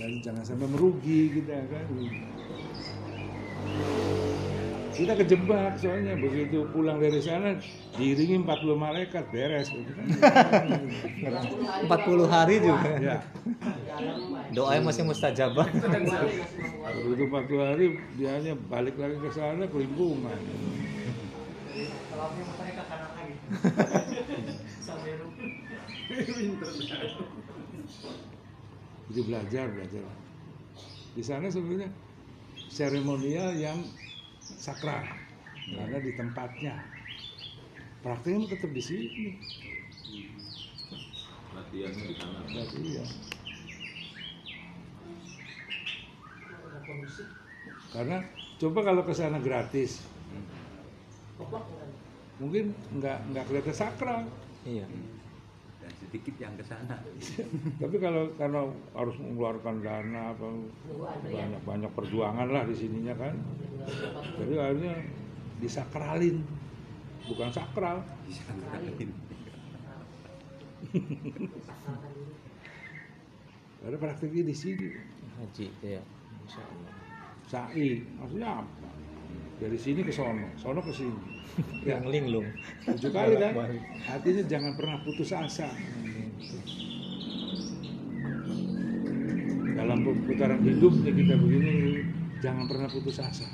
dan jangan sampai merugi kita kan kita kejebak soalnya begitu pulang dari sana diiringi 40 malaikat beres gitu kan. 40 hari juga. ya Doanya masih mustajabah. begitu 40 hari dia hanya balik lagi ke sana kelimpungan jadi belajar belajar. Di sana sebenarnya seremonial yang sakral. Karena di tempatnya. Prakteknya tetap di sini. Latihannya di sana. Berarti iya. karena coba kalau ke sana gratis. Mungkin nggak nggak kelihatan sakral. Iya. Sedikit yang ke sana. Tapi kalau karena harus mengeluarkan dana apa banyak banyak perjuangan lah di sininya kan. Jadi akhirnya disakralin. Bukan sakral. Disakralin. Ada praktiknya di sini. Haji, ya. Allah. sa'i maksudnya apa? Dari sini ke sono sono ke sini Yang linglung. tujuh kali kan artinya jangan pernah putus asa. Dalam putaran hidupnya kita begini jangan pernah putus asa.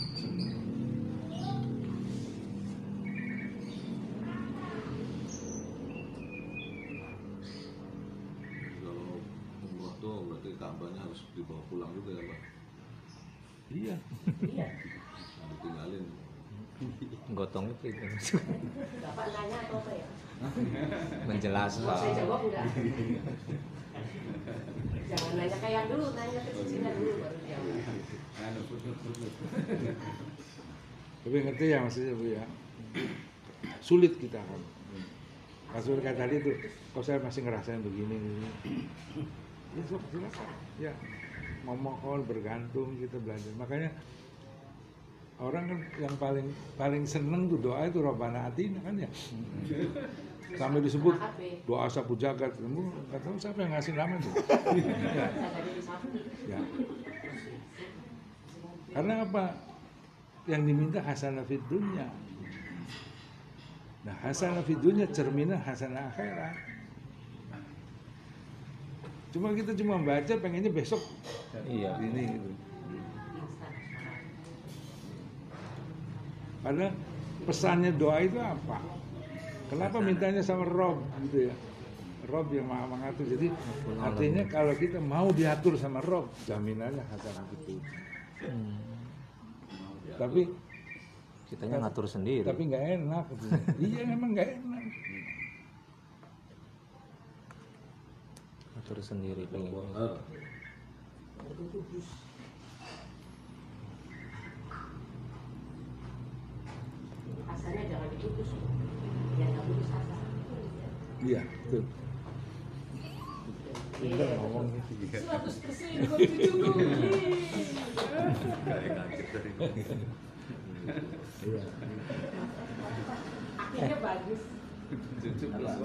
Kalau umroh tuh berarti kabarnya harus dibawa pulang juga ya pak? Iya. Jangan ditinggalin Gotong itu. itu. Bapak nanya atau apa ya? Mau saya Menjelaskan. jawab enggak? Jangan nanya kayak dulu, nanya ke Cicina dulu baru jawab. tapi ngerti ya maksudnya bu ya sulit kita kan Rasul kayak tadi tuh kok saya masih ngerasain begini begini ya sok silakan ya memohon bergantung kita belajar makanya orang kan yang paling paling seneng tuh doa itu Robbana Atina kan ya? Sampai disebut doa sapu jagat. Kamu nggak tahu siapa yang ngasih nama itu? Ya, ya. karena apa? Yang diminta hasanah fid dunya. Nah hasanah fid dunya cerminan hasanah akhirat. Cuma kita cuma baca pengennya besok. Iya. ini gitu. Padahal pesannya doa itu apa? Kenapa mintanya sama Rob gitu ya? Rob yang maha mengatur. Jadi artinya kalau kita mau diatur sama Rob, jaminannya hasanah itu. Hmm. Tapi Kitanya ngatur sendiri. tapi nggak enak. gitu. iya memang nggak enak. Ngatur sendiri pengen. Ya nggak putus asa. Iya betul. Pintar ngomong gitu. 100% mencukupi. kayak kaget tadi Iya. Akhirnya bagus. cucu plus.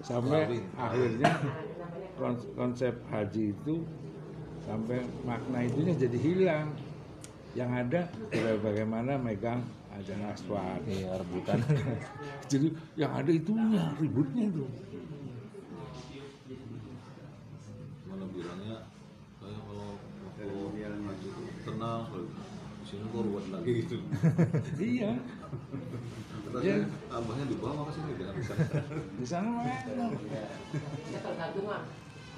Sampai akhirnya konsep haji itu sampai makna itunya jadi hilang. Yang ada ya bagaimana megang ajan aswad. Iya, rebutan. jadi yang ada itunya ributnya itu. Mana bilangnya? Saya kalau waktu haji itu tenang di sini kok ruwet lagi. Gitu. Iya. Terus Iya. abahnya dibawa ke sini jangan bisa di sana mah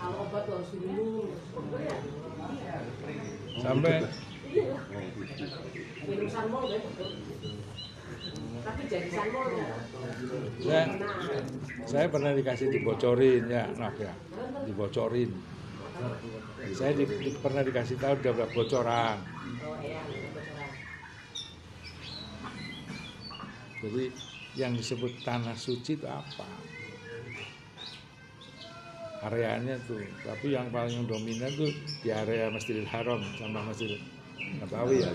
ya. Kalau obat harus diminum. Sampai. Minum sanmol kan. Tapi jadi sanmol ya. saya saya pernah dikasih dibocorin ya maaf ya dibocorin saya di- di- pernah dikasih tahu iya, bocoran. Jadi yang disebut tanah suci itu apa? Areanya tuh, tapi yang paling dominan tuh di area Masjidil Haram sama Masjid Nabawi ya.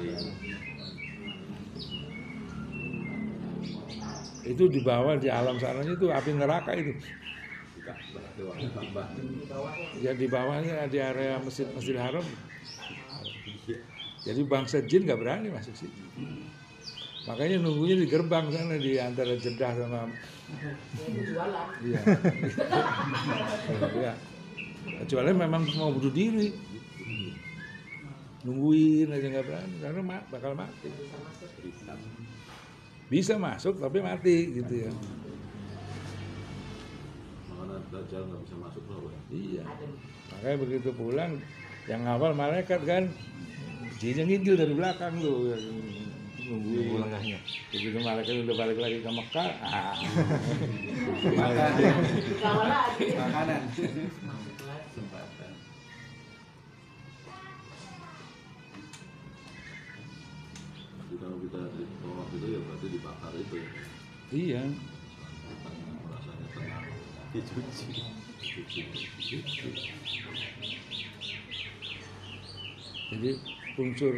itu di bawah di alam sananya itu api neraka itu. Ya di bawahnya di area masjid masjidil haram. Jadi bangsa jin nggak berani masuk situ makanya nunggunya di gerbang sana di antara Jeddah sama iya. Iya. Kecuali memang mau bunuh diri. Nungguin aja nggak berani karena ma- bakal mati. Bisa masuk tapi mati gitu ya. Makanya Dajjal nggak bisa masuk loh ya iya. Makanya begitu pulang yang ngawal malaikat kan. Jinnya ngigil dari belakang tuh ya, Nunggu nungguin langkahnya. begitu malaikat udah balik lagi ke Mekah. Ah, lagi makanan. Jadi kalau kita di tolak itu ya berarti dibakar itu ya. Iya. Tengah, rasanya tenang. Dicuci jadi unsur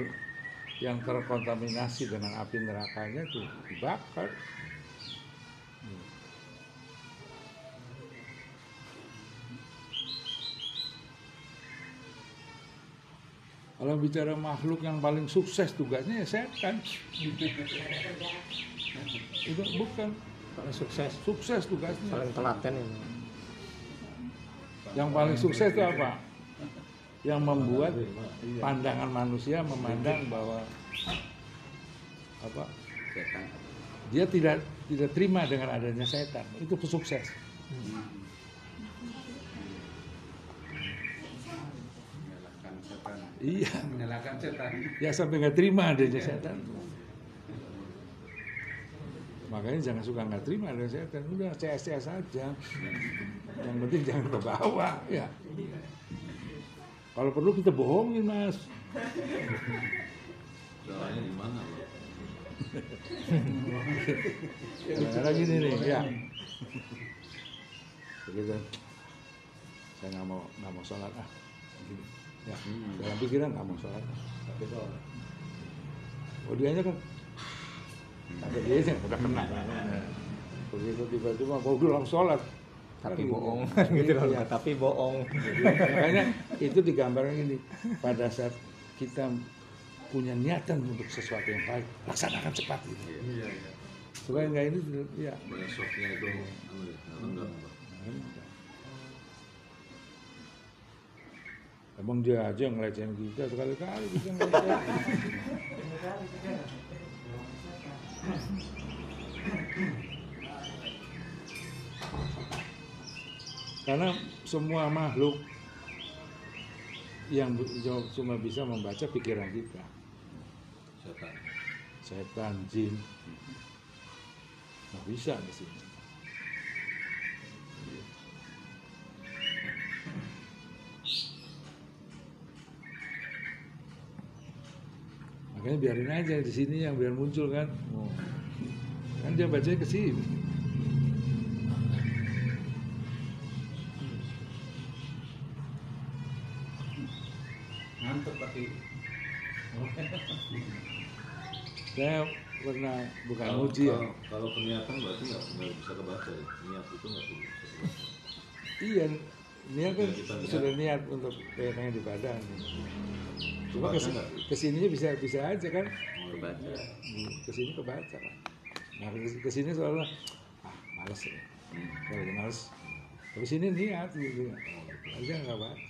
yang terkontaminasi dengan api nerakanya itu dibakar Kalau bicara makhluk yang paling sukses tugasnya ya setan. Itu bukan Paling sukses, sukses tugasnya. paling telaten ini. Yang paling sukses itu apa? Yang membuat pandangan manusia memandang bahwa apa? setan Dia tidak tidak terima dengan adanya setan. Itu sukses. menyalahkan setan Iya. menyalahkan setan Ya sampai nggak terima adanya setan. Makanya jangan suka nggak terima adanya setan. Udah CS-CS saja. Yang penting jangan ke bawah. Ya. Kalau perlu kita bohongin mas. caranya di mana Kadang-kadang gini nih, ya. Begitu. Saya nggak mau nggak mau sholat ah. Gini. Ya, dalam pikiran nggak mau sholat. Tapi sholat. Oh dianya kan, tapi dia sih udah kena. Begitu tiba-tiba mau bilang sholat. Tapi Kan bohong, gitu. loh. Iya. Tapi bohong. Makanya itu digambarkan gini, pada saat kita punya niatan untuk sesuatu yang baik, laksanakan cepat gitu. iya iya Supaya nggak ini, ya. besoknya itu ya. Emang dia aja yang ngelecehin kita sekali-kali bisa ngelecehin. Karena semua makhluk yang cuma bisa membaca pikiran kita, setan setan, jin, nggak bisa di sini. Makanya biarin aja di sini yang biar muncul kan. Kan dia bacanya ke sini. Saya pernah bukan kalau, uji ya. kalau, kalau berarti nggak bisa kebaca ya niat itu nggak bisa kebaca Iya, niat kan Ya, niat. sudah niat untuk pengen di badan. Cuma kes, ke sininya bisa bisa aja kan. kebaca Hmm, Ke sini kebaca kan. Nah kes- ke sini soalnya ah males ya. Kalau lagi males. Tapi sini niat gitu. Aja nggak baca.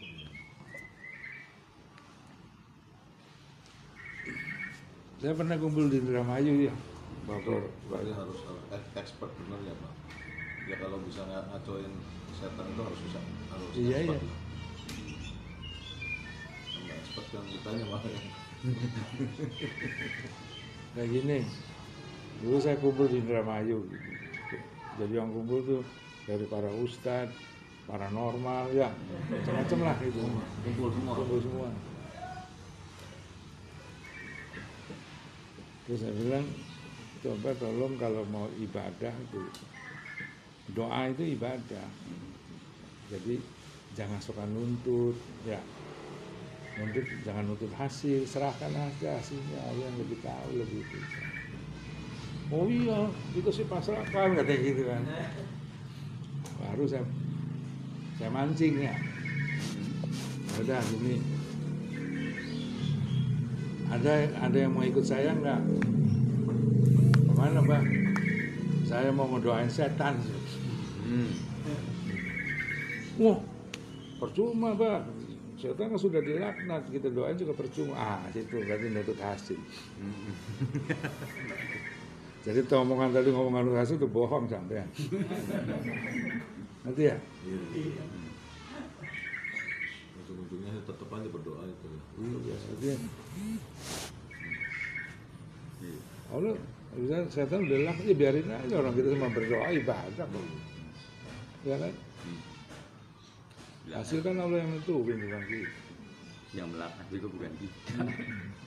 Saya pernah kumpul di Indramayu ya. Bogor. berarti harus harus expert bener ya pak ya kalau bisa nga- ngacoin setan itu harus bisa harus Iya, expert iya. lah. Kalau nggak expert yang ditanya malah Kayak gini, dulu saya kumpul di Indramayu. Gitu. Jadi yang kumpul tuh dari para ustadz, paranormal, ya macam-macam lah itu. kumpul semua Kumpul semua. Terus saya bilang, coba tolong kalau mau ibadah itu, doa itu ibadah. Jadi jangan suka nuntut, ya. Nuntut jangan nuntut hasil serahkan aja hasilnya Allah yang lebih tahu lebih bisa oh iya itu sih pasrahkan katanya gitu kan? Baru saya saya mancing ya udah gini ada ada yang mau ikut saya nggak? Ke mana mbak? Saya mau ngedoain setan. Hmm. wah percuma mbak. Setan kan sudah dilaknat. Kita doain juga percuma. Ah situ berarti nutut hasil. Hmm. jadi tuh omongan tadi ngomongan hasil itu bohong sampai nanti ya? Iya. Ujung-ujungnya tetap aja berdoa itu. iya artinya Iya. Allah bisa setan laknat ya biarin aja orang kita cuma berdoa ibadah kok ya kan hasil kan Allah yang nentuin bukan kita Yang melaknat juga bukan kita.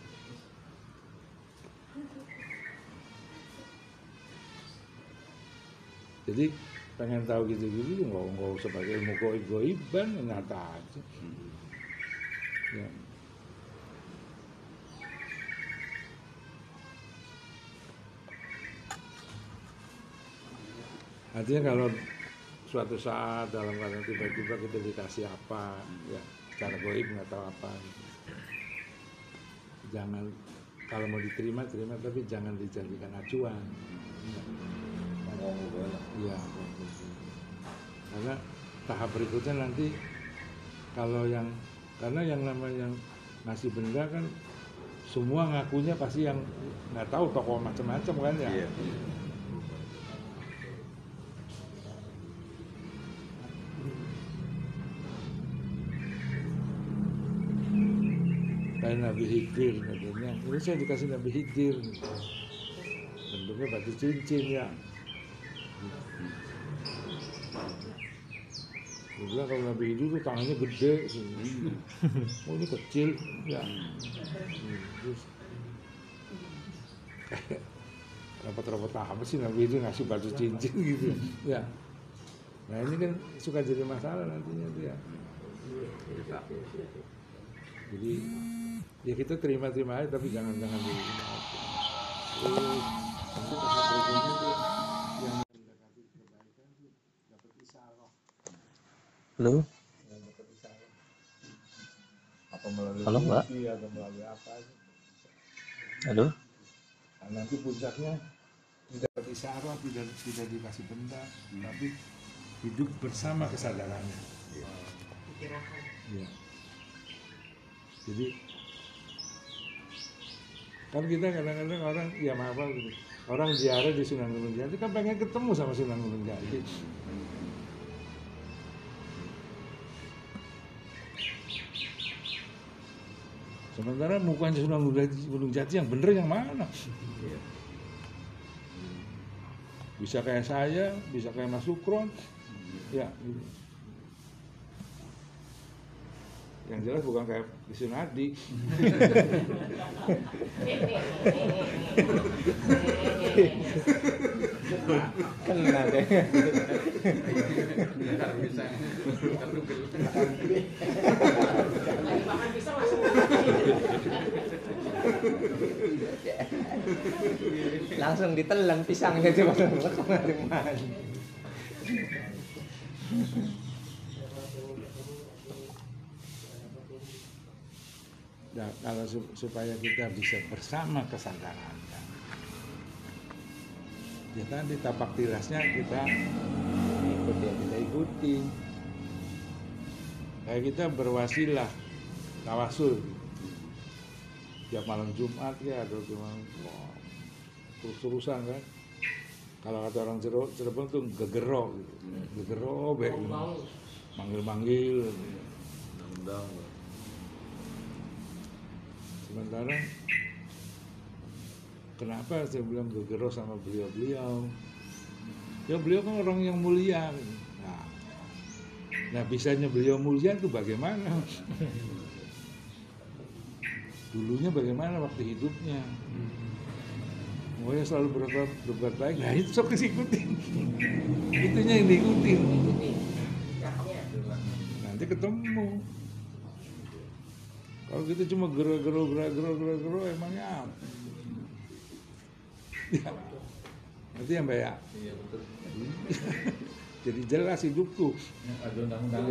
Jadi pengen tahu gitu-gitu nggak nggak usah pakai ilmu goib goiban nyata aja. Hmm. Ya. Artinya kalau suatu saat dalam keadaan tiba-tiba kita dikasih apa, ya secara goib nggak tahu apa, jangan kalau mau diterima terima tapi jangan dijadikan acuan. Ya. Karena tahap berikutnya nanti kalau yang karena yang namanya yang ngasih benda kan semua ngakunya pasti yang nggak tahu tokoh macam-macam kan ya. Iya. Kayak Nabi Hidir katanya. Ini saya dikasih Nabi Hidir. Bentuknya batu cincin ya. Dia bilang kalau Nabi Hidir tuh tangannya gede. Oh ini kecil. Ya. Hmm, Terus rapat-rapat apa sih Nabi Hidir ngasih batu cincin gitu. Ya. Nah ini kan suka jadi masalah nantinya tuh ya. Kita. Jadi ya kita terima-terima aja tapi jangan jangan di Terus nanti berikutnya tuh yang mendekati kebaikan tuh dapat isaroh, Halo. Apa Halo, Mbak. apa halo. Nah, nanti puncaknya tidak dapat isaroh, tidak tidak dikasih benda, tapi hidup bersama kesadarannya. Iya. Jadi kan kita kadang-kadang orang ya maaf gitu. Orang ziarah di Sunan Gunung Jati kan pengen ketemu sama Sunan Gunung Jati. Sementara mukanya Sunan Gunung Jati, Gunung Jati yang bener yang mana? Bisa kayak saya, bisa kayak Mas Sukron, ya. gitu. Yang jelas bukan kayak di Sunadi. Kena deh. Bisa. Nggak tugel. Lagi makan pisang langsung Langsung ditelan pisangnya coba ke mana-mana. Nah, kalau su- supaya kita bisa bersama kesadaran kan. Ya tadi tapak tirasnya kita ikut ya kita ikuti. Kayak kita berwasilah tawasul. Tiap malam Jumat ya ada cuma wah, terus-terusan kan. Kalau kata orang Cirebon, tuh gegero gitu. Gegero baik bau. manggil-manggil. Undang-undang. Sementara kenapa saya bilang gegero sama beliau-beliau? Ya beliau kan orang yang mulia. Nah, nah bisanya beliau mulia itu bagaimana? Dulunya bagaimana waktu hidupnya? Pokoknya selalu berbuat, berbuat baik. Nah itu sok ikutin. Itunya yang diikutin. Nanti ketemu. Kalau kita cuma gero gero gero gero gero gero emangnya apa? Ya. Itu yang banyak. Iya betul. Jadi jelas hidupku. Ada undang-undang.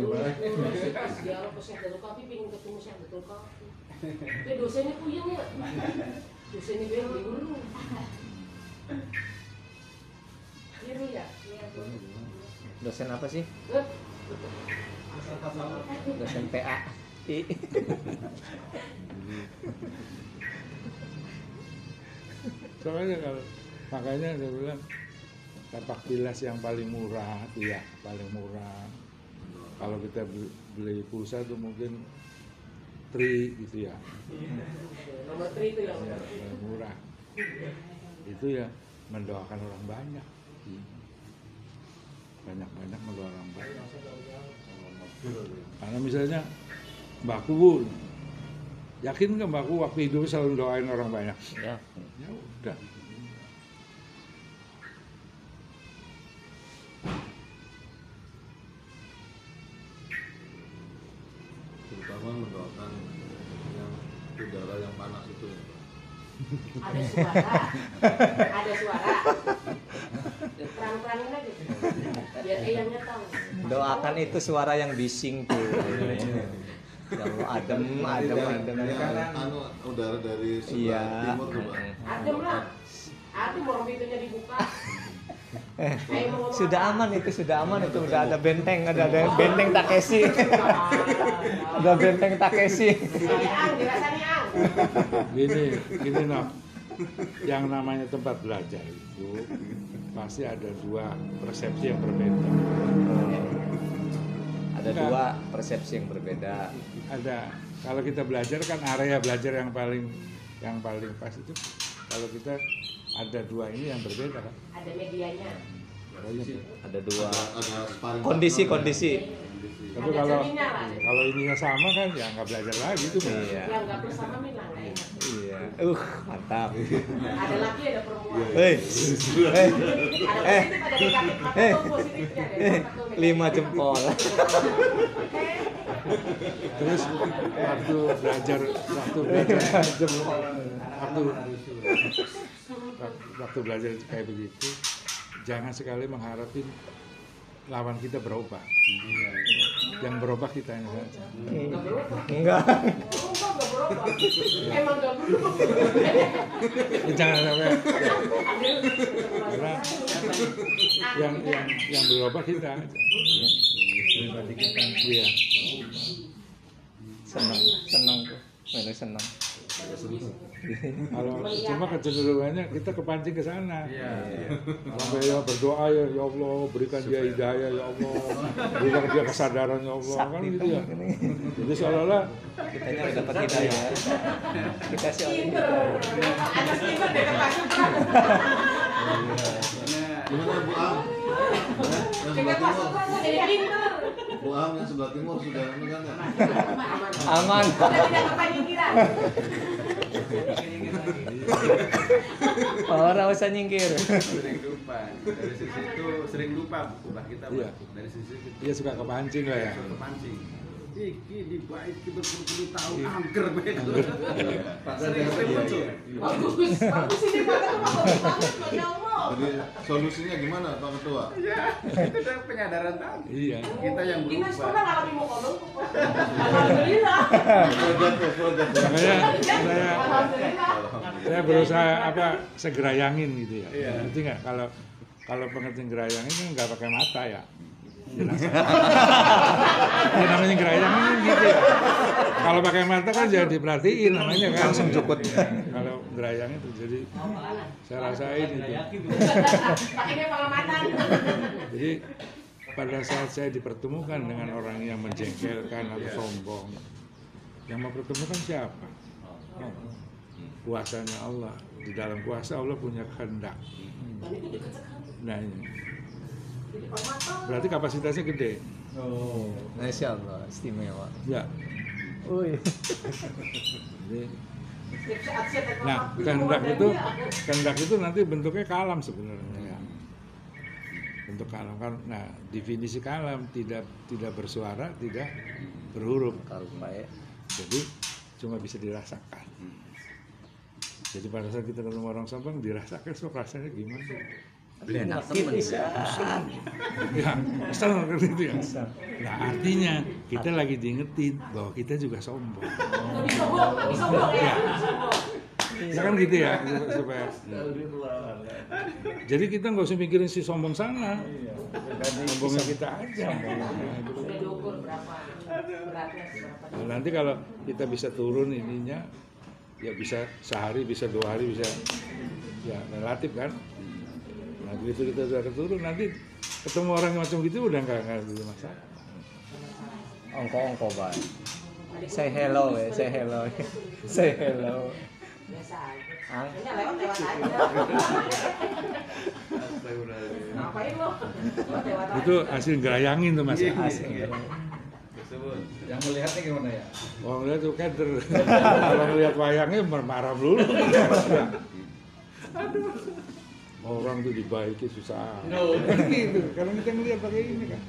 Ya Allah pas ada kopi pengen ketemu saya betul kopi. Eh dosennya puyeng ya. Dosennya bilang dulu. Iya ya. Iya Bu. Dosen apa sih? Dosen PA. I. Soalnya kalau makanya saya bilang tapak tilas yang paling murah itu ya paling murah. Kalau kita beli- pulsa itu mungkin tri gitu ya, Nomor 3 itu yang ya paling murah. Itu ya mendoakan orang banyak. Banyak-banyak mendoakan orang banyak. Karena misalnya mbakku bu, yakin nggak mbakku waktu hidup selalu doain orang banyak? Ya. Ya udah. Terutama mendoakan yang udara yang panas itu ya. Pak. ada suara. Ada suara. Terang-terangin aja. Biar eyangnya tahu. Doakan itu suara yang bising tuh. Ya Allah, adem, adem, adem. Ini anu udara dari sebelah Iya. timur tuh Pak. Adem lah. Adem orang pintunya dibuka. Eh, sudah aman itu, sudah aman itu. Udah ada benteng, ada, ada benteng Takeshi. ada benteng Takeshi. Ang. Gini, gini no. Yang namanya tempat belajar itu pasti ada dua persepsi yang berbeda. Ada dua persepsi yang berbeda. Ada kalau kita belajar kan area belajar yang paling yang paling pas itu kalau kita ada dua ini yang berbeda kan. Ada medianya. Ada dua Ada kondisi kondisi. Tapi Ada kalau kalau ininya sama kan ya nggak belajar lagi tuh. Iya. Yang nggak bersama enak. Iya. Uh, mantap. Ada laki ada perempuan. Hei. Ada Eh, Eh. eh, lima jempol. Terus waktu belajar waktu belajar waktu waktu belajar kayak begitu jangan sekali mengharapin lawan kita berubah. Yang berubah kita saja. Nggak berubah. Enggak. Emang nggak berubah. Jangan sampai karena yang yang yang berubah kita aja. Iya. Senang, senang tuh. Mereka senang. Kalau cuma kecenderungannya kita kepancing ke sana. Sampai ya berdoa ya, ya Allah berikan dia hidayah ya Allah, berikan dia kesadaran ya Allah kan Sakti gitu ya. ini. Jadi seolah-olah Kitanya udah dapat hidayah. Kita sih pinter dia kepasang Gimana Bu Am? Kita. Bu Am yang sebelah timur sudah anu kan ya? Aman. Udah tidak kepanyikiran. Orang usah nyingkir. sering lupa dari sisi itu sering lupa ubah kita Iya. Dari sisi itu dia suka kepancing lah ya. suatu pancing iki di baik kita berpuluh tahun angker begitu sering sering muncul Bagus, bagus ini Pak. Itu Allah. Jadi solusinya gimana Pak Ketua? ya itu udah penyadaran tadi Iya. kita yang berubah pernah ngalamin mau kolong. Alhamdulillah. Makanya saya saya berusaha apa segerayangin gitu ya. Iya. Ngerti nggak kalau kalau pengertian gerayangin kan nggak pakai mata ya. Jelas. ya namanya gerayangin kan gitu ya. Kalau pakai mata kan jadi diperhatiin namanya kan. Langsung cukut. Kalau gerayangin itu jadi saya rasain itu. Pakainya pengamatan. Jadi pada saat saya dipertemukan dengan orang yang menjengkelkan atau sombong, yang mempertemukan siapa? Allah. Kuasanya Allah. Di dalam kuasa Allah punya kehendak. Sekali. Nah ini. Berarti kapasitasnya gede. Masya Allah, istimewa. Ya. Telepon nah, Pak, kehendak itu kehendak itu nanti bentuknya kalam sebenarnya ya. Bentuk kalam kan. Nah, definisi kalam tidak tidak bersuara, tidak berhuruf. Jadi cuma bisa dirasakan. Jadi pada saat kita ketemu orang sombong dirasakan so rasanya gimana? Enak temen. bisa. Ya kesel kan itu ya nah artinya kita lagi diingetin bahwa kita juga sombong. Lebih sombong, lebih sombong ya. Ya kan gitu ya supaya jadi kita nggak usah mikirin si sombong sana. Sombongnya kita aja. Udah diukur berapa beratnya berapa. Nah, nanti kalau kita bisa turun ininya ya bisa sehari bisa dua hari bisa ya relatif kan nah begitu kita sudah turun. Nanti ketemu orang macam gitu udah nggak nggak jadi masalah. Ongko ongko bang say hello ya. Say hello. Say hello. Biasa aja. Ah. Aja. Ngapain lo? Itu hasil gerayangin tuh mas. Ya asing ya. Yang melihatnya gimana ya? Wong lihat tuh kader. Kalau ngeliat wayangnya marah dulu orang tuh dibaiki susah. Gitu. Karena kita ngeliat pakai ini kan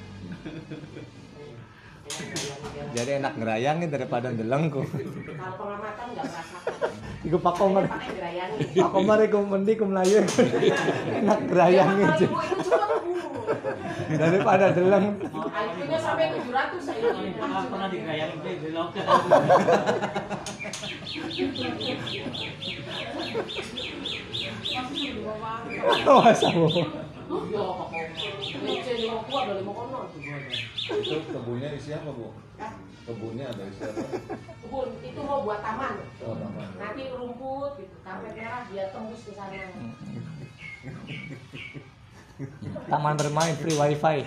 jadi enak ngerayangin daripada ndelengku. Kalau pengamatan nggak merasakan. iku pak komar. Pak komar iku mending ku melayu. Enak ibu itu cuma daripada deleng IQ-nya sampai 700 saya. pernah digayangin dia belok ke Ya. Itu kebunnya isi apa bu? Kebunnya ada isi apa? Kebun itu mau buat taman. Oh taman. Nanti rumput gitu, karpet merah dia tembus ke sana. taman bermain free wifi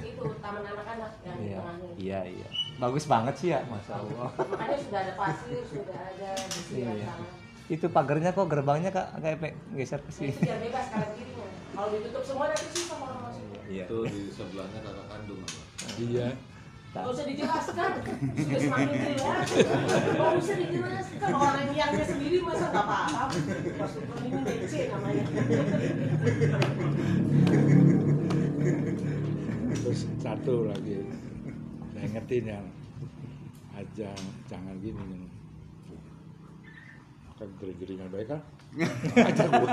Itu taman anak-anak yang di iya iya iya bagus banget sih ya masa Allah Makanya sudah ada pasir, sudah ada besi Iya. sana. itu pagarnya kok gerbangnya kak kayak pe- geser ke Nah, sini itu biar bebas kanan kirinya. Kalau ditutup semua nanti susah orang masuk. iya Itu di sebelahnya kakak kandung apa? iya Gak usah dijelaskan, sudah semakin jelas. Gak usah dijelaskan, orang yangnya sendiri masa gak paham. Masuk ini DC namanya. terus satu lagi saya ingetin yang aja jangan gini nih kan gering-geringan baik kan aja gua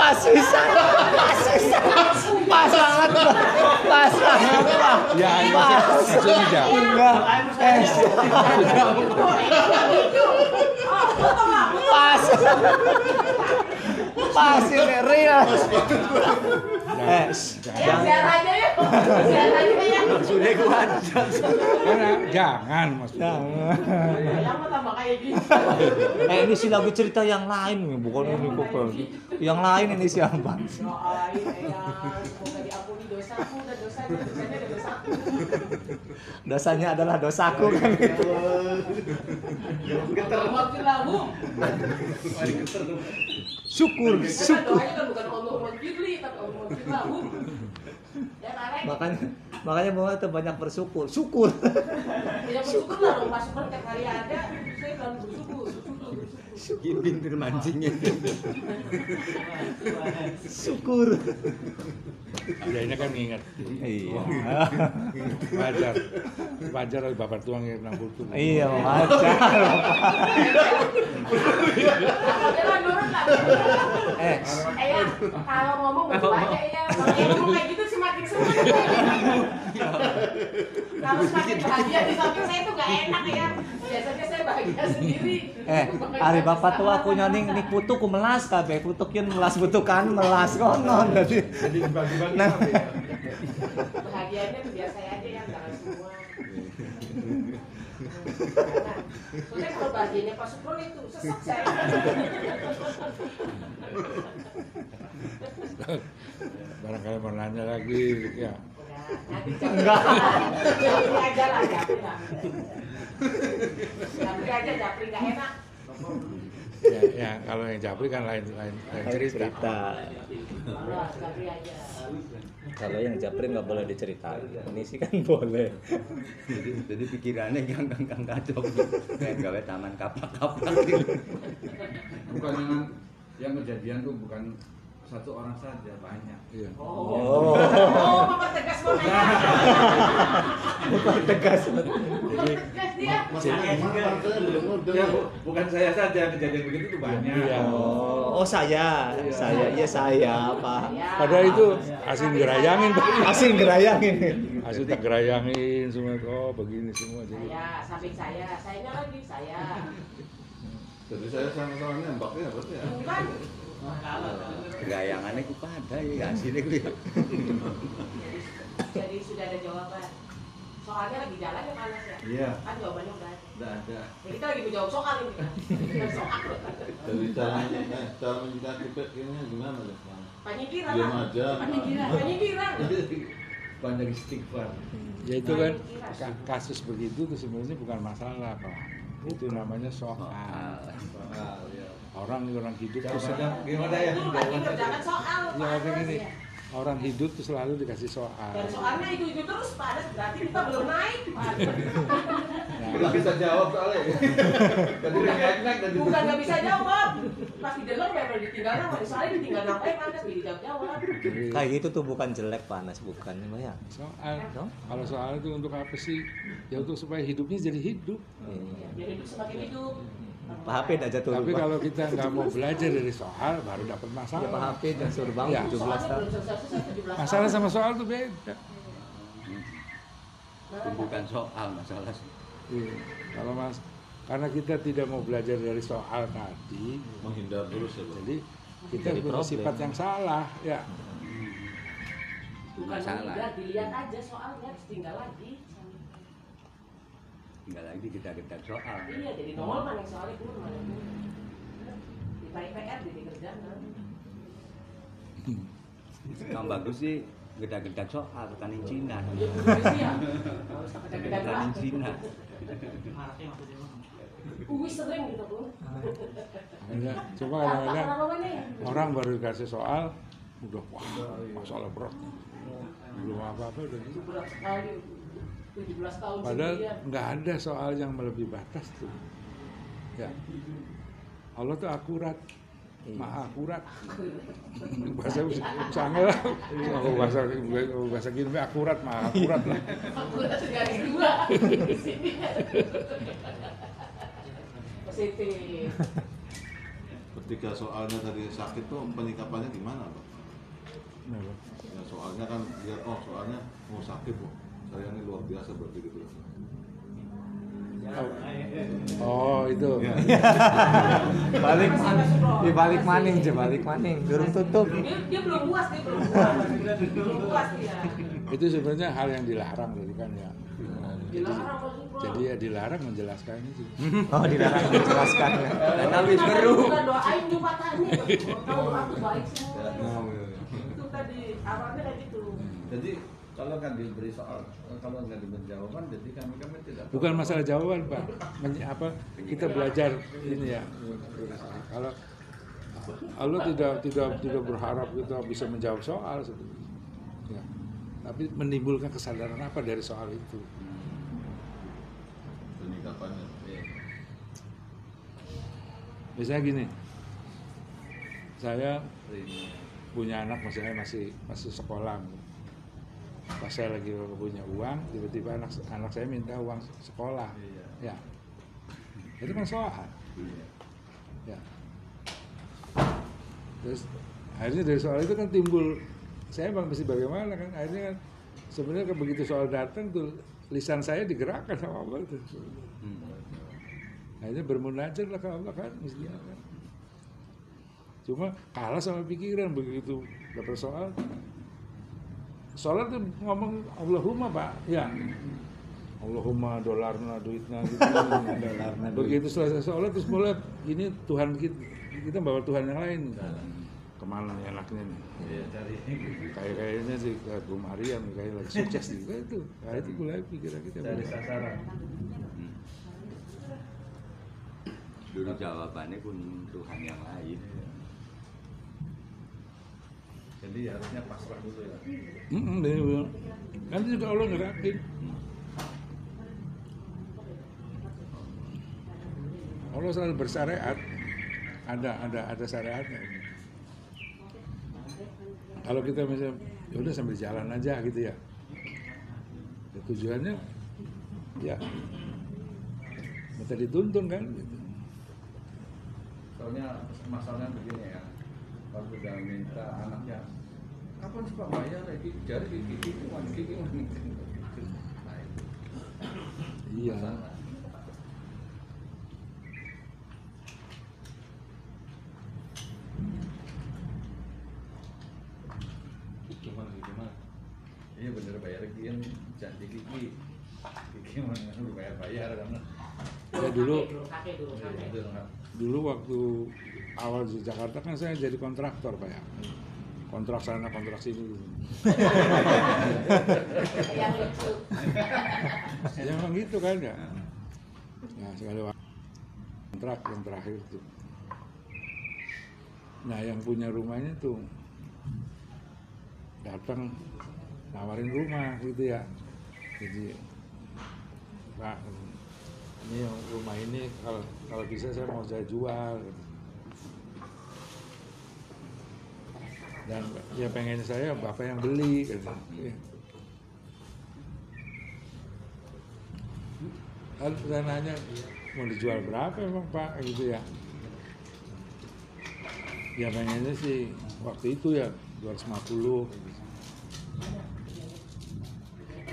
pas bisa pas bisa pas banget pas banget ya ini pas maksudnya enggak enggak eh pas pas ini real eh Ya, biar aja ya. Aja ya. sudah gua jangan maksudnya. Jangan. Tambah kayak gitu. eh ini sih lagu cerita yang lain. Nih bukan ini kok yang lain ini siapa? Ya, dosanya, dosanya adalah dosaku. Kan gitu Maafin lahum. Syukur syukur. Ya, makanya makanya mau itu banyak bersyukur. Syukur. Ya bersyukur lah dong, pasukan tiap hari ada, saya bersyukur, bersyukur. Pinter mancingnya. syukur. Ya ini kan ingat iya. Wajar. Wajar ada bapak tuang yang 60 tuh iya wajar. Eh. Kalau ngomong berdua aja ya, kalau yang ngomong kayak gitu semakin senang. Kalau semakin bahagia di samping saya itu gak enak ya. Biasanya saya bahagia sendiri. eh hari bapak tua aku nyoning nih putu ku melas kabeh putukin melas putukan melas konon jadi nah Bahagianya tuh biasa aja ya, jangan semua. Soalnya kalau bahagianya Pak Supron itu sesek saya. barangkali mau nanya lagi ya Enggak. Japri aja lah, japri lah. Japri aja, japri gak enak. ya, ya kalau yang japri kan lain lain, lain cerita aja. kalau yang japri nggak boleh diceritain ini sih kan boleh jadi, jadi pikirannya kang kang kang kacau kayak gawe taman kapak kapak bukan yang yang kejadian tuh bukan satu orang saja banyak. Iya. Oh, oh, mempertegas mau nanya. Tegas. Mempertegas dia. Ya, bu- bukan saya saja kejadian begitu tuh banyak. Iya. Oh, oh saya, saya, iya saya, Pak. Ya. Padahal itu asing gerayangin, Pak. Asing gerayangin. Asing tak gerayangin semua. Oh, begini semua jadi. Saya, samping saya, sayanya lagi saya. Jadi saya sama-sama nembaknya berarti ya. Bukan. Gerayangannya ku pada ya asine ku ya. Jadi, jadi sudah ada jawaban. Soalnya lagi jalan ya panas ya. Iya. Kan jawabannya udah ada. Udah ada. Ya, kita lagi menjawab soal ini. Bukan soal. Jadi cara eh, cara menyikapi ini gimana ya? Penyikiran Diam lah. aja. Penyikiran. Penyikiran. Banyak istighfar. Ya itu kan ka- kasus begitu sebenarnya bukan masalah, Pak. Itu namanya soal. Soal, ya. Orang orang hidup tuh selalu, gimana ya? Soal. ya gini, ya. orang hidup tuh selalu dikasih soal. Dan soalnya itu itu terus panas berarti kita belum naik. Nggak bisa jawab soalnya. Jadi naik naik dan Bukan nggak bisa jawab. Pas didengar memang ditinggal nama. Soalnya ditinggal nama panas jadi jawab Kayak gitu tuh bukan jelek panas, bukan ya. soal. No? Kalau soal itu untuk apa sih? Ya untuk supaya hidupnya jadi hidup. Iya. Jadi hidup semakin hidup. Pak Hafid aja tuh. Tapi Pak. kalau kita nggak mau belajar dari soal, baru dapat ya Pak masalah. Hafid yang suruh bang Ya. 17 Soalnya tahun. belum selesai-selesai 17 Masalah sama soal tuh beda. bukan soal masalah Iya. Kalau mas, karena kita tidak mau belajar dari soal tadi, menghindar terus ya, Bang. jadi kita Jadi punya problem. sifat yang salah, ya. Bukan Masalah. menghindar, dilihat aja soalnya, tinggal lagi. Tinggal lagi kita kita soal Iya, jadi nongol mana yang soalnya keluar mana. Di PR jadi kerjaan. yang bagus sih geda-geda soal tekanin Cina Ya, bener ya. Harus kerja-kerja tekanin Cina. Uwi sering gitu kadang-kadang apa nih? orang baru dikasih soal, udah wah masalah berat. Belum apa-apa udah gitu. Berat sekali. 17 tahun Padahal nggak ada soal yang melebihi batas tuh. Ya. Allah tuh akurat, maha akurat. bahasa sangat lah. Oh, bahasa bahasa gini akurat, maha akurat lah. Aku udah garis dua. Positif. Ketika soalnya tadi sakit tuh penyikapannya gimana, Pak? Nah. Ya, soalnya kan dia oh soalnya mau sakit kok. Saya ini luar biasa berarti gitu. Oh itu. Balik di balik maning je, balik maning. Durung tutup. Dia, dia belum puas, dia belum puas. Belum puas dia. Itu sebenarnya hal yang dilarang tadi kan ya. Dilarang Supro. Jadi ya dilarang menjelaskan itu. Oh, dilarang dijelaskan. dan habis Bukan doain. Kalau doa tuh baik semua. Oh, iya, iya. Itu tadi awalnya kayak gitu. Jadi kalau nggak diberi soal, kalau nggak diberi jawaban, jadi kami kami tidak. Bukan masalah jawaban pak, Men- apa kita belajar ini ya. Kalau Allah tidak tidak tidak berharap kita bisa menjawab soal sebetulnya. Ya. Tapi menimbulkan kesadaran apa dari soal itu? Misalnya gini, saya punya anak misalnya masih masih sekolah. Pas saya lagi punya uang, tiba-tiba anak anak saya minta uang sekolah. Iya. Ya, itu kan soal. Ya. Terus akhirnya dari soal itu kan timbul saya bang mesti bagaimana kan akhirnya kan sebenarnya kan begitu soal datang tuh lisan saya digerakkan sama Allah tuh. Akhirnya bermunajat lah ke Allah kan mestinya kan. Cuma kalah sama pikiran begitu dapat soal. Sholat tuh ngomong Allahumma pak, ya. Allahumma dolarna duitna gitu. Begitu selesai sholat terus mulai ini Tuhan kita, kita bawa Tuhan yang lain. Ke mana nih enaknya nih? Iya, Kayak kayaknya sih ke Bu Maria kayak lagi sukses nih. Kayak itu. Nah, itu mulai pikiran kita. mulai. sasaran. dulu jawabannya pun Tuhan yang lain Jadi harusnya pasrah dulu ya. Mm-mm, dia bilang. Nanti juga Allah ngerakin. Allah selalu bersyariat. Ada ada ada syariatnya. kalau kita misalnya ya udah sambil jalan aja gitu ya, ya tujuannya ya minta dituntun kan gitu. Soalnya masalahnya begini ya, kalau sudah minta anaknya, kapan sih Pak bayar? Ini Jadi gigi gigi mana gigi mana? Nah, itu iya. Gimana gimana? Iya bener bayar gian janji gigi. Gigi mana udah bayar bayar karena Ya, dulu- kakek dulu kakek itu nggak dulu waktu awal di Jakarta kan saya jadi kontraktor pak ya. Kontrak sana kontrak sini gitu. yang lucu. Ya memang gitu kan ya. Nah sekali kontrak yang terakhir tuh nah yang punya rumahnya tuh datang nawarin rumah gitu ya. Jadi pak ini rumah ini kalau kalau bisa saya mau saya jual dan ya pengen saya bapak yang beli gitu. Ya. Lalu saya nanya mau dijual berapa emang pak? Gitu ya. Ya pengennya sih waktu itu ya 250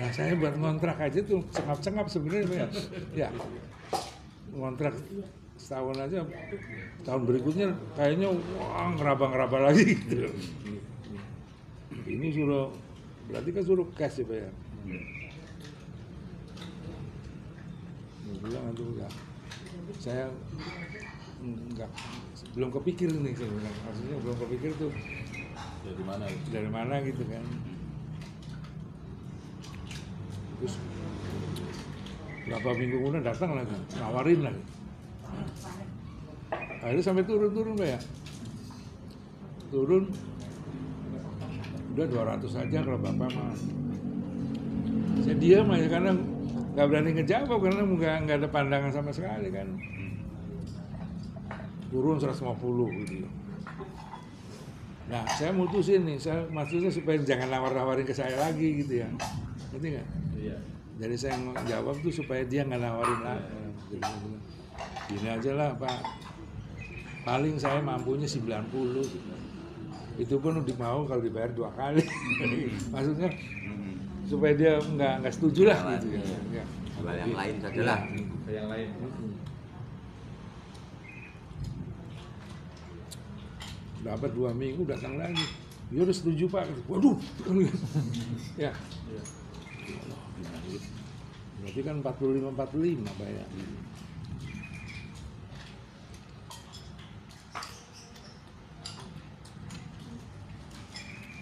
nah saya buat ngontrak aja tuh cengap-cengap sebenarnya ya. Ya. Ngontrak setahun aja. Tahun berikutnya kayaknya wah ngeraba-ngeraba lagi gitu. Ini suruh berarti kan suruh cash ya pak ya? Dia bilang itu enggak saya enggak belum kepikir nih saya bilang. Maksudnya belum kepikir tuh. Dari mana? itu? dari mana gitu kan. Terus berapa minggu kemudian datang lagi nawarin lagi akhirnya sampai turun-turun pak ya turun udah 200 aja kalau bapak mah saya diam aja karena nggak berani ngejawab karena nggak nggak ada pandangan sama sekali kan turun 150 gitu Nah, saya mutusin nih, saya maksudnya supaya jangan nawar-nawarin ke saya lagi gitu ya. Ngerti nggak? Iya. Jadi saya jawab tuh supaya dia nggak nawarin lagi. Jadi saya bilang, Gini aja lah Pak, paling saya mampunya 90 gitu. Itu pun udah mau kalau dibayar dua kali. Maksudnya supaya dia nggak nggak setuju lah gitu ya. Ya. Yang lain saja lah. Ke yang lain. dapat dua minggu datang lagi ya udah setuju pak waduh ya berarti kan 45 45 pak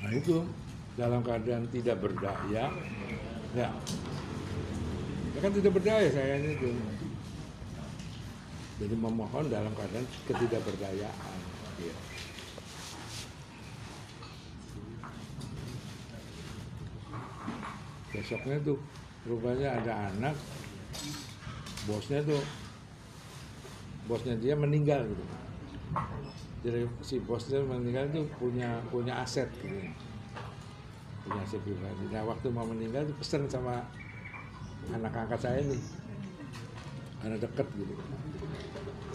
nah itu dalam keadaan tidak berdaya ya. Ya kan tidak berdaya saya itu. Jadi memohon dalam keadaan ketidakberdayaan ya. besoknya tuh rupanya ada anak bosnya tuh bosnya dia meninggal gitu jadi si bosnya meninggal tuh punya punya aset gitu punya aset pribadi nah waktu mau meninggal tuh pesen sama anak angkat saya nih anak deket gitu.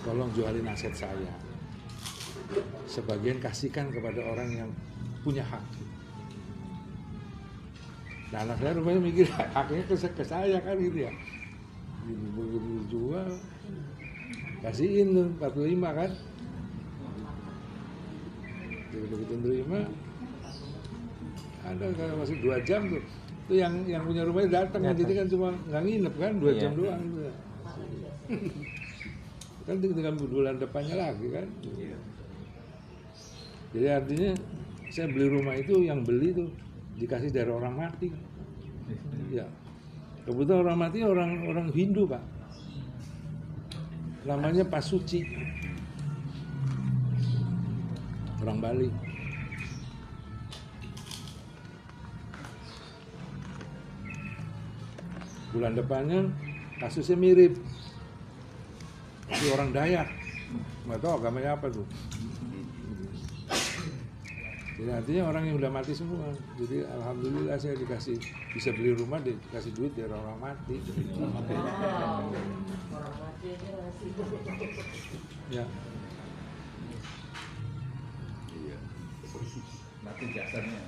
Tolong jualin aset saya. Sebagian kasihkan kepada orang yang punya hak. Nah anak saya rupanya mikir haknya ke, ke saya kan gitu ya. Begitu dijual, kasihin tuh 45 kan. Begitu terima, ada kalau masih dua jam tuh. Itu yang yang punya rumahnya datang jadi kan cuma nggak nginep kan dua Iya. jam doang. Gitu. kan tinggal bulan depannya lagi kan. Jadi artinya saya beli rumah itu yang beli tuh dikasih dari orang mati. Ya. Kebetulan orang mati orang orang Hindu, Pak. Namanya Pak Suci. Orang Bali. Bulan depannya kasusnya mirip. Tapi orang Dayak. Nggak tahu agamanya apa tuh. Jadi artinya orang yang udah mati semua. Jadi alhamdulillah saya dikasih bisa beli rumah dikasih duit dari orang mati. Wow. Orang mati aja masih. Ya. Iya. Mati jasanya.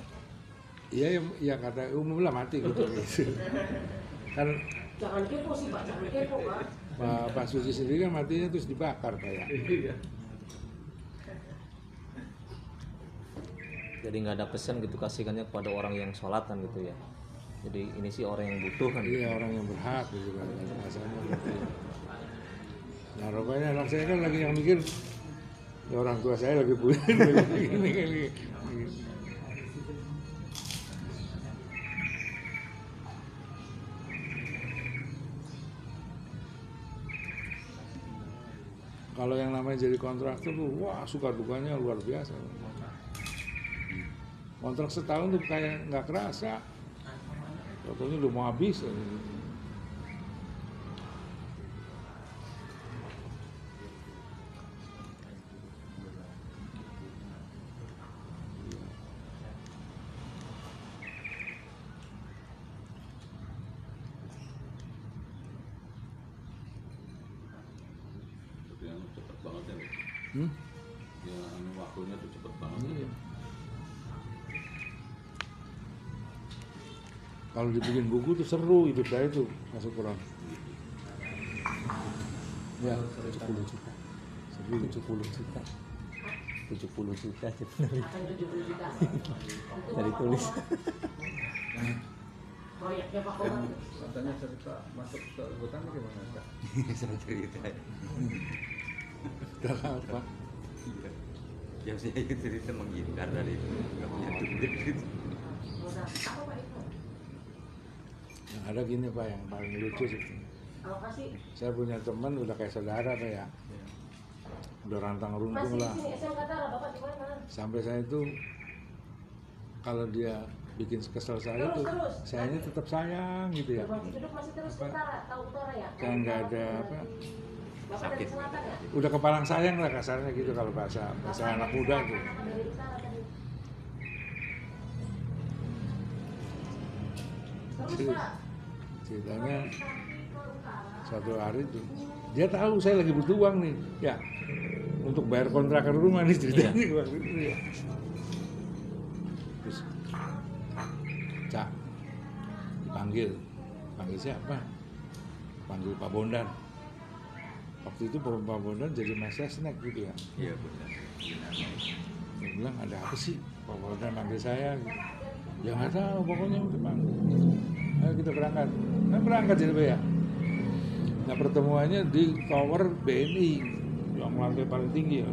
Iya yang, yang kata umum lah mati gitu. kan Jangan kepo sih Pak, jangan kepo Pak. Pak, Pak Susi sendiri kan matinya terus dibakar kayak. Iya. Jadi nggak ada pesan gitu kasihkannya kepada orang yang sholatan gitu ya. Jadi ini sih orang yang butuh kan. Iya orang yang berhak gitu kan rasanya gitu. Nah rupanya anak saya kan lagi yang mikir ya orang tua saya lagi punya Kalau yang namanya jadi kontraktor tuh, wah suka dukanya luar biasa. Kontrak setahun tuh kayak nggak kerasa. Contohnya udah mau habis. Tapi Kalau dibikin buku tuh seru hidup saya tuh masuk Quran. Ya, 70 juta. 70 juta. 70 juta 70 juta. dari tulis. Proyeknya Pak Dan Komar. katanya cerita masuk ke hutan gimana Kak? Saya cerita. dalam apa? Iya. Yang saya itu cerita menghindar dari itu. Nggak punya duit gitu. Udah. Apa Pak itu? Yang ada gini Pak yang paling lucu sih. Saya punya teman udah kayak saudara Pak ya. Udah rantang runtung lah. sini SMK Tara, Bapak di mana? Sampai saya itu kalau dia bikin kesel saya Terus, tuh, terus. saya ini tetap sayang gitu ya. Ciledug masih terus ke utara, tahu utara ya? Nggak ada apa. Bapak dari Sakit. selatan ya? Udah kepalang sayang lah kasarnya gitu kalau bahasa bahasa Bapak anak muda tadi? Terus Pak, ceritanya suatu hari tuh. Dia tahu saya lagi butuh uang nih. Ya untuk bayar kontrakan rumah nih ceritanya waktu itu ya. Terus cak dipanggil. Panggil siapa? Panggil Pak Bondan. Waktu itu Pak Bondan jadi masa snack gitu ya. Iya benar. dia bilang ada apa sih? Pak Bondan manggil saya. Gitu. ya nggak tahu pokoknya udah panggil ayo kita berangkat. Nah berangkat jadi ya. Nah pertemuannya di tower BNI yang lantai paling tinggi ya.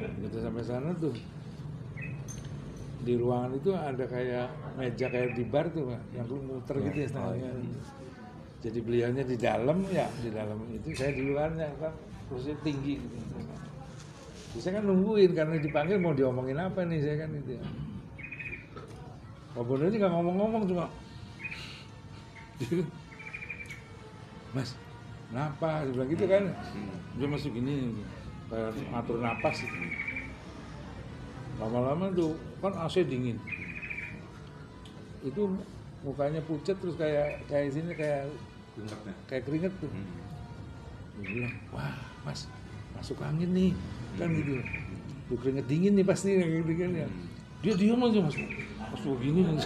Kita sampai sana tuh. Di ruangan itu ada kayak meja kayak di bar tuh Pak, yang muter gitu ya setengahnya. Jadi beliaunya di dalam ya di dalam itu saya di luarnya kan kursi tinggi gitu. Terus saya kan nungguin karena dipanggil mau diomongin apa nih saya kan itu ya. Pak ini nggak ngomong-ngomong cuma Mas, kenapa? Dia bilang gitu kan. Dia masuk gini, kayak ngatur napas gitu. Lama-lama tuh kan AC dingin. Itu mukanya pucat terus kayak kayak sini kayak Keringetnya. kayak keringet tuh. Dia bilang, wah mas masuk angin nih kan gitu. Tuh keringet dingin nih pasti kayak gitu kan ya. Dia diam aja mas, masuk gini nih.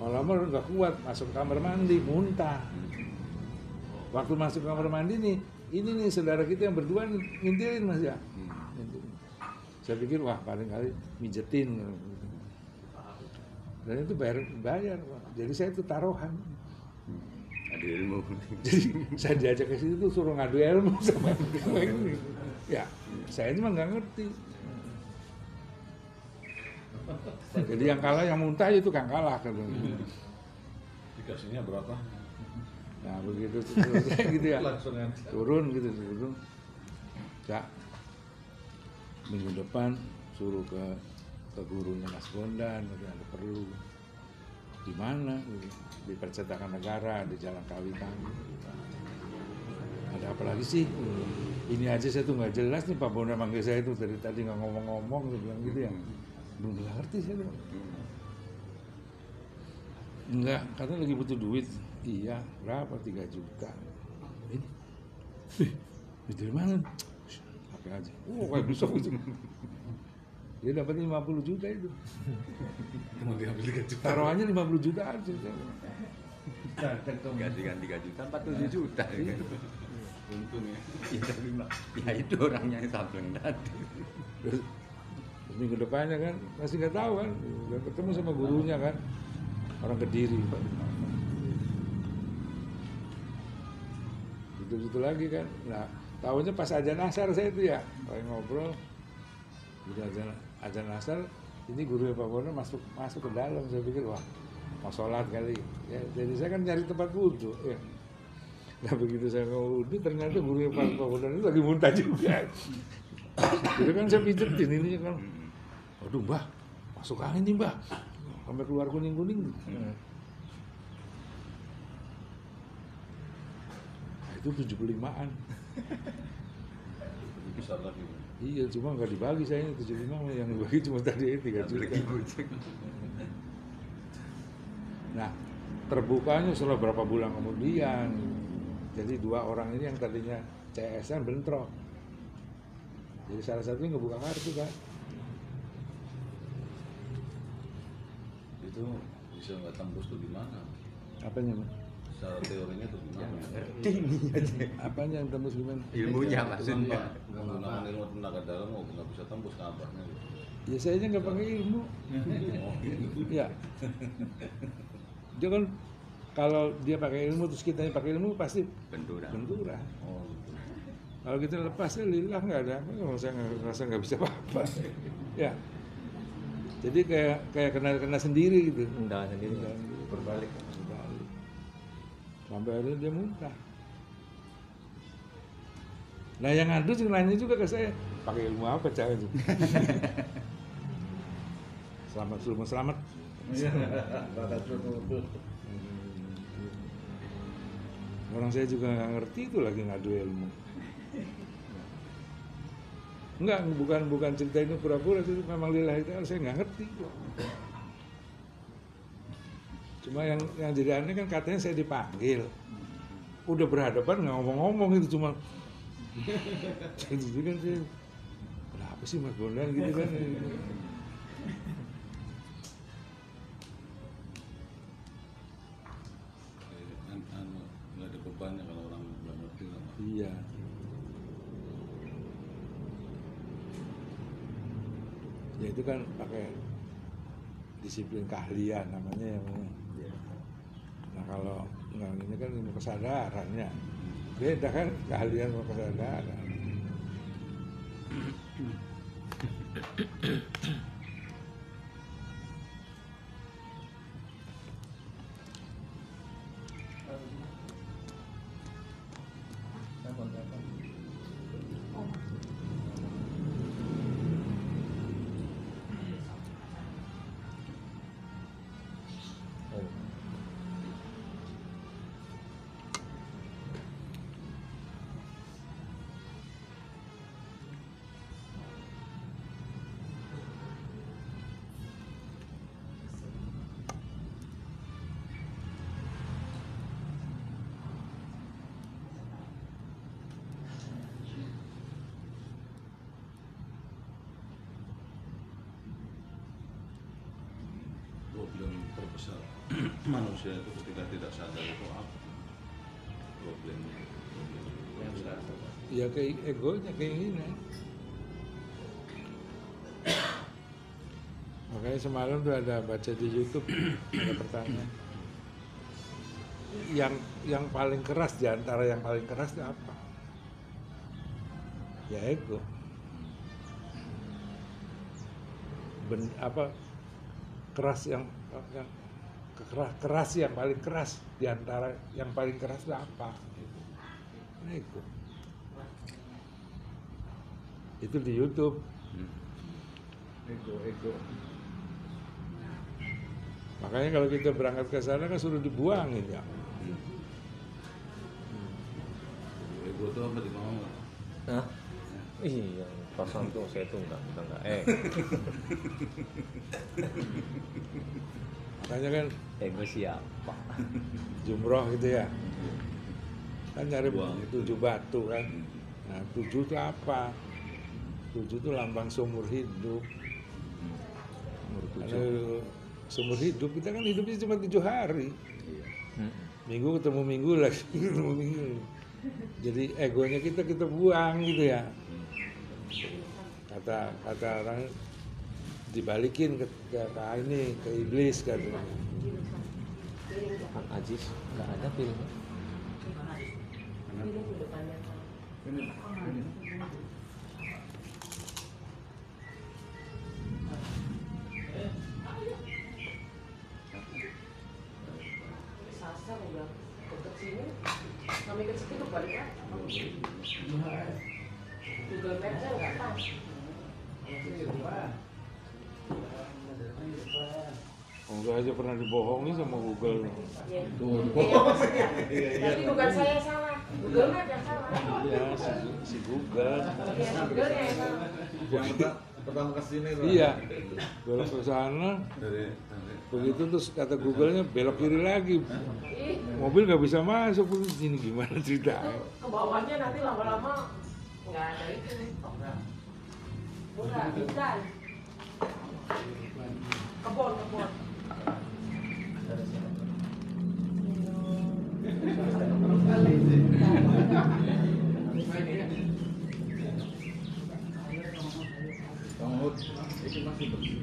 Lama-lama nggak kuat masuk kamar mandi muntah. Waktu masuk kamar mandi nih, ini nih saudara kita yang berdua ngintilin mas ya. Ngintilin. Saya pikir wah paling kali mijetin. Dan itu bayar bayar, Pak. jadi saya itu taruhan. Ada ilmu. Jadi saya diajak ke situ tuh suruh ngadu ilmu sama ini. Ya, saya cuma nggak ngerti. Jadi yang kalah yang muntah itu kan kalah kan. Dikasihnya berapa? Nah begitu selesai gitu ya. Turun gitu turun. Cak, minggu depan suruh ke ke gurunya Mas Bondan, ada ada perlu. Di mana? Gitu. Di percetakan negara di Jalan Kawitan. Ada apa lagi sih? ini aja saya tuh nggak jelas nih Pak Bona manggil saya itu dari tadi nggak ngomong-ngomong saya bilang gitu ya belum ngerti saya bilang enggak katanya lagi butuh duit. Iya berapa? 3 juta. Ini. Duit dari mana? Apa aja. Oh kayak bisa gitu dia dapat 50 juta itu. Mau diambil tiga juta. taruhannya 50 juta aja Datang tuh. Ganti ganti tiga juta, empat tujuh juta. Untung ya. Ya tapi mak- ya itu orangnya yang sableng tadi. Terus minggu depannya kan masih nggak tahu kan. Udah ketemu sama gurunya kan. Orang kediri. Itu itu lagi kan. Nah tahunya pas ajan asar saya itu ya. Kayak ngobrol. Udah ajan ajan asar ini guru Pak Bono masuk masuk ke dalam. Saya pikir wah mau sholat kali. Ya jadi saya kan cari tempat wudhu ya. Nah begitu saya mau wudhu ternyata guru Pak Bono itu lagi muntah juga. Itu kan saya pijetin ini kan waduh mbah. Masuk angin nih mbah. Sampai keluar kuning kuning nah, itu 75an Lebih besar lagi. iya cuma nggak dibagi saya ini 75 yang dibagi cuma tadi 3 juta. Nah terbukanya setelah berapa bulan kemudian jadi dua orang ini yang tadinya CSN bentrok. Jadi salah satunya ngebuka kartu kan Itu bisa nggak tembus tuh gimana? apanya Mas? Secara teorinya tuh gimana? Ini aja. apanya yang tembus gimana Ilmunya maksudnya. Menggunakan ilmu tenaga dalam mau nggak bisa tembus ke abahnya gitu. ya saya aja nggak pakai ilmu Oh, gitu. ya dia kan kalau dia pakai ilmu terus kita pakai ilmu pasti Benturan. benturan Oh, gitu. kalau kita lepas ya lillah nggak ada apa kalau saya nggak ngerasa nggak bisa apa-apa ya jadi kayak kayak kena kena sendiri gitu Undangan sendiri. Undangan sendiri. Berbalik. Berbalik. sampai akhirnya dia muntah nah yang ngadu sih nanya juga ke saya pakai ilmu apa cah itu selamat selamat selamat Iya. Orang saya juga nggak ngerti itu lagi ngadu ilmu Enggak, bukan bukan cerita ini pura-pura itu memang lillahi ta'ala saya nggak ngerti. Cuma yang yang jadi aneh kan katanya saya dipanggil. Udah berhadapan nggak ngomong-ngomong itu cuma. Jadi kan saya kenapa sih mas Bondan gitu kan kan pakai disiplin keahlian namanya ya Bang. nah kalau nggak ini kan ilmu kesadarannya. Beda kan keahlian sama kesadaran manusia itu ketika tidak sadar itu apa? Problemnya. Ya kayak egonya keinginan makanya semalam tuh ada baca di YouTube ada pertanyaan. Yang yang paling keras di antara yang paling keras itu apa? Ya ego. Ben, apa keras yang yang keras keras yang paling keras di antara yang paling keras itu apa? Ego itu. Di YouTube. Ego, ego. makanya kalau kita berangkat ke sana kan suruh dibuangin ya. Ego itu apa di mau? Hah? Iya, perasaan tuh saya tuh enggak enggak enggak eh. Makanya kan ego siapa? jumroh gitu ya. Kan nyari Dua. tujuh batu kan. Nah tujuh itu apa? Tujuh itu lambang seumur hidup. Karena tujuh. seumur hidup kita kan hidupnya cuma tujuh hari. Iya. Minggu ketemu minggu lagi ketemu minggu. Jadi egonya kita kita buang gitu ya. Kata kata orang dibalikin ke, ke, ke ini ke iblis katanya. Kang Ajis enggak ada filmnya. Ini di depannya. Aja pernah dibohongi sama Google. Ya. Iya, maksudnya. Tapi bukan saya salah. Google Maps yang salah. Iya, si, si Google. Iya, Google yang salah. Pertama, pertama ke sini tuh. Iya, belok ke sana. Begitu terus kata Google-nya belok kiri lagi. Mobil nggak bisa masuk. Ini gimana ceritanya? ke bawahnya nanti lama-lama nggak ada itu. Bukan, bukan. Kebon, kebon. Bang Hud, ini masih bersih.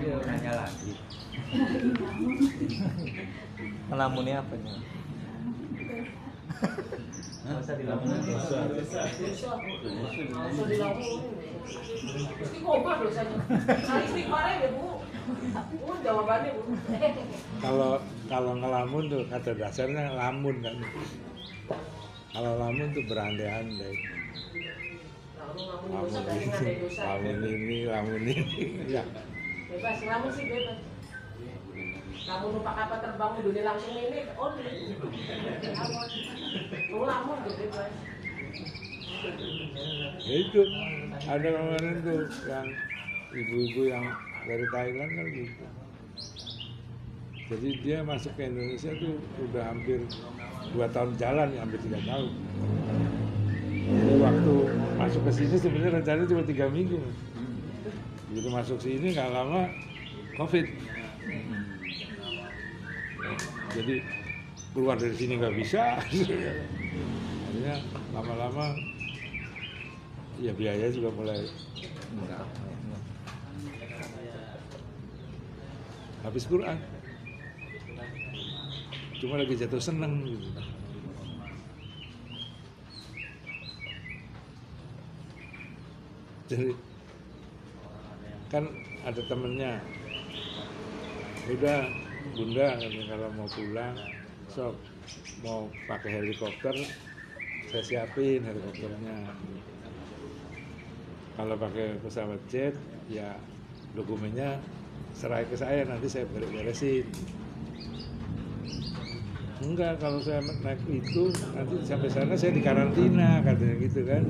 Iya, nanya lagi. Ngelamunnya apa? Masa dosanya. Nah, istighfarnya ya, Bu. Bu, jawabannya, Bu. Kalau kalau ngelamun tuh kata dasarnya lamun kan. Kalau lamun tuh berandai-andai. Lamun ini, lamun ini, lamun ini. Ya, Bebas, ngamun sih bebas. Kamu numpak kapal terbang dunia langsung ini, oh Kamu tuh bebas. ya itu ada kemarin tuh yang ibu-ibu yang dari Thailand kan gitu. Jadi dia masuk ke Indonesia tuh udah hampir dua tahun jalan, ya, hampir tiga tahun. Jadi waktu masuk ke sini sebenarnya rencananya cuma tiga minggu. Begitu masuk sini nggak lama COVID. Jadi keluar dari sini nggak bisa. Akhirnya lama-lama ya biaya juga mulai Enggak. habis Quran. Cuma lagi jatuh seneng gitu. Jadi kan ada temennya udah bunda kalau mau pulang sok mau pakai helikopter saya siapin helikopternya. Kalau pakai pesawat jet ya dokumennya serai ke saya nanti saya beresin. Enggak kalau saya naik itu nanti sampai sana saya dikarantina katanya gitu kan.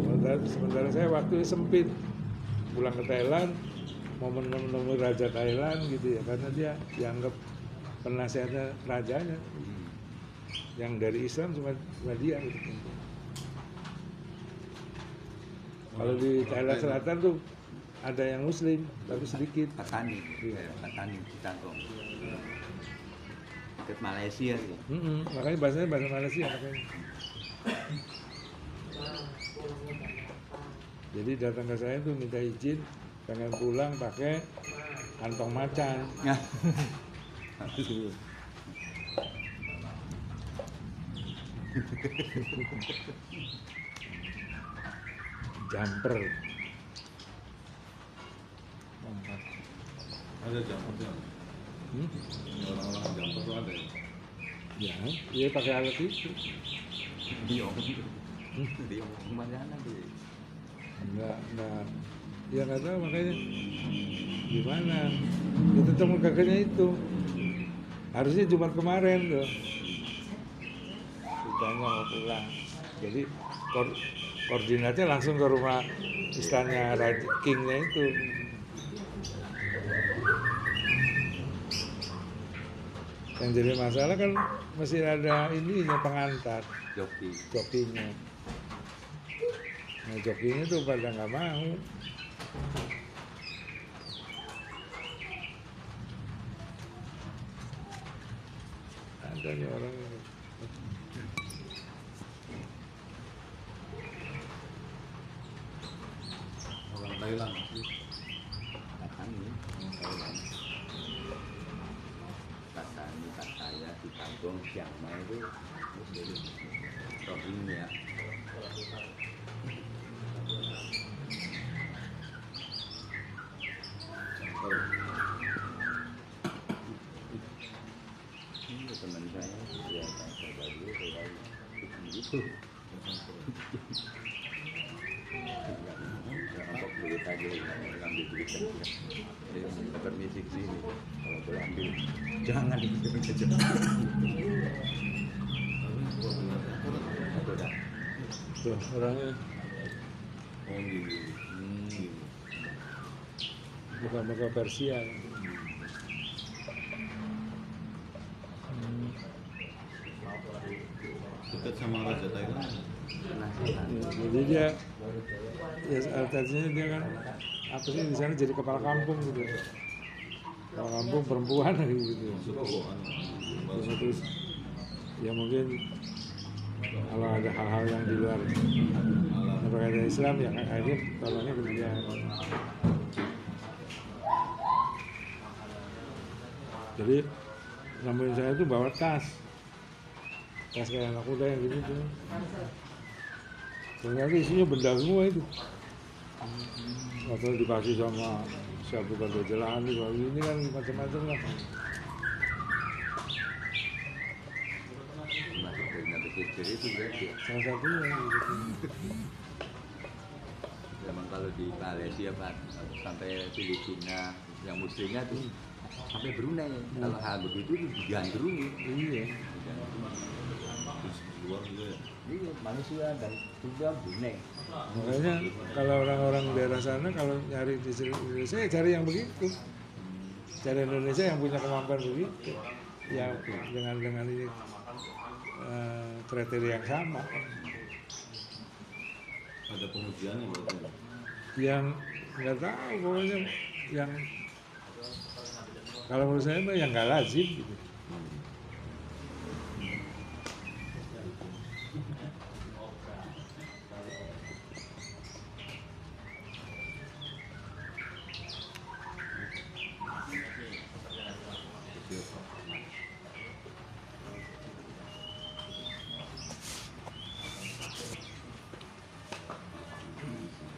Sementara, sementara saya waktu sempit. Pulang ke Thailand menemui raja Thailand gitu ya karena dia dianggap penasehatnya rajanya yang dari Islam cuma, cuma dia gitu. Kalau di Thailand Selatan tuh ada yang Muslim tapi sedikit. Petani, Iya. petani kita kok. Ke Malaysia sih. Mm-mm, makanya bahasanya bahasa Malaysia makanya. Jadi datang ke saya tuh minta izin pengen pulang pakai kantong macan. jumper lompat Ada jampernya. hmm? Orang-orang jamper tuh ada ya. ya dia pakai alat itu Diom. Diom ke mana tuh? enggak enggak ya nggak tahu makanya. Gimana? Itu temen kakaknya itu. Harusnya Jumat kemarin tuh. Ditanya mau pulang. Jadi koor- koordinatnya langsung ke rumah istana Raja Kingnya itu. Yang jadi masalah kan masih ada ininya pengantar. Joki. jokinya. Nah jokinya tuh pada nggak mau ada nih orang ini. Orang Thailand. Katan nih. Katan ini kata saya di kampung Siama itu Rohingya. Jamper. Ini teman saya dia coba dulu saya gitu. Rampok duit aja, ngambil duit aja. Dia minta permisi ke sini. Kalau boleh ambil, jangan dikit aja. Aku udah. tuh orangnya Oh gitu. Hmm. bukan muka Persia Hmm, Dekat sama Raja Thailand. Penasaran. jadi dia ya alternatifnya dia kan apa sih di sana jadi kepala kampung gitu kepala kampung perempuan gitu. Terus terus ya mungkin kalau ada hal-hal yang di luar berkaitan Islam ya akhirnya tolongnya ke dia jadi nemuin saya itu bawa tas. Tas kayak anak kuda yang gitu tuh. Ternyata isinya benda semua itu. Atau dikasih sama siapa bukan jalan ini kan macam-macam lah. Kecil itu salah satunya gitu. Kalau di Malaysia Pak sampai Filipina yang muslimnya tuh sampai Brunei kalau hal begitu tuh digandrungi. iya Terus juga ya. Iya, Malaysia dan juga Brunei. makanya kalau orang-orang daerah sana kalau nyari di Indonesia ya cari yang begitu cari Indonesia yang punya kemampuan begitu yang dengan dengan ini eh, kriteria yang sama Ada pengujiannya berarti. yang nggak tahu pokoknya yang kalau menurut saya mah yang nggak lazim gitu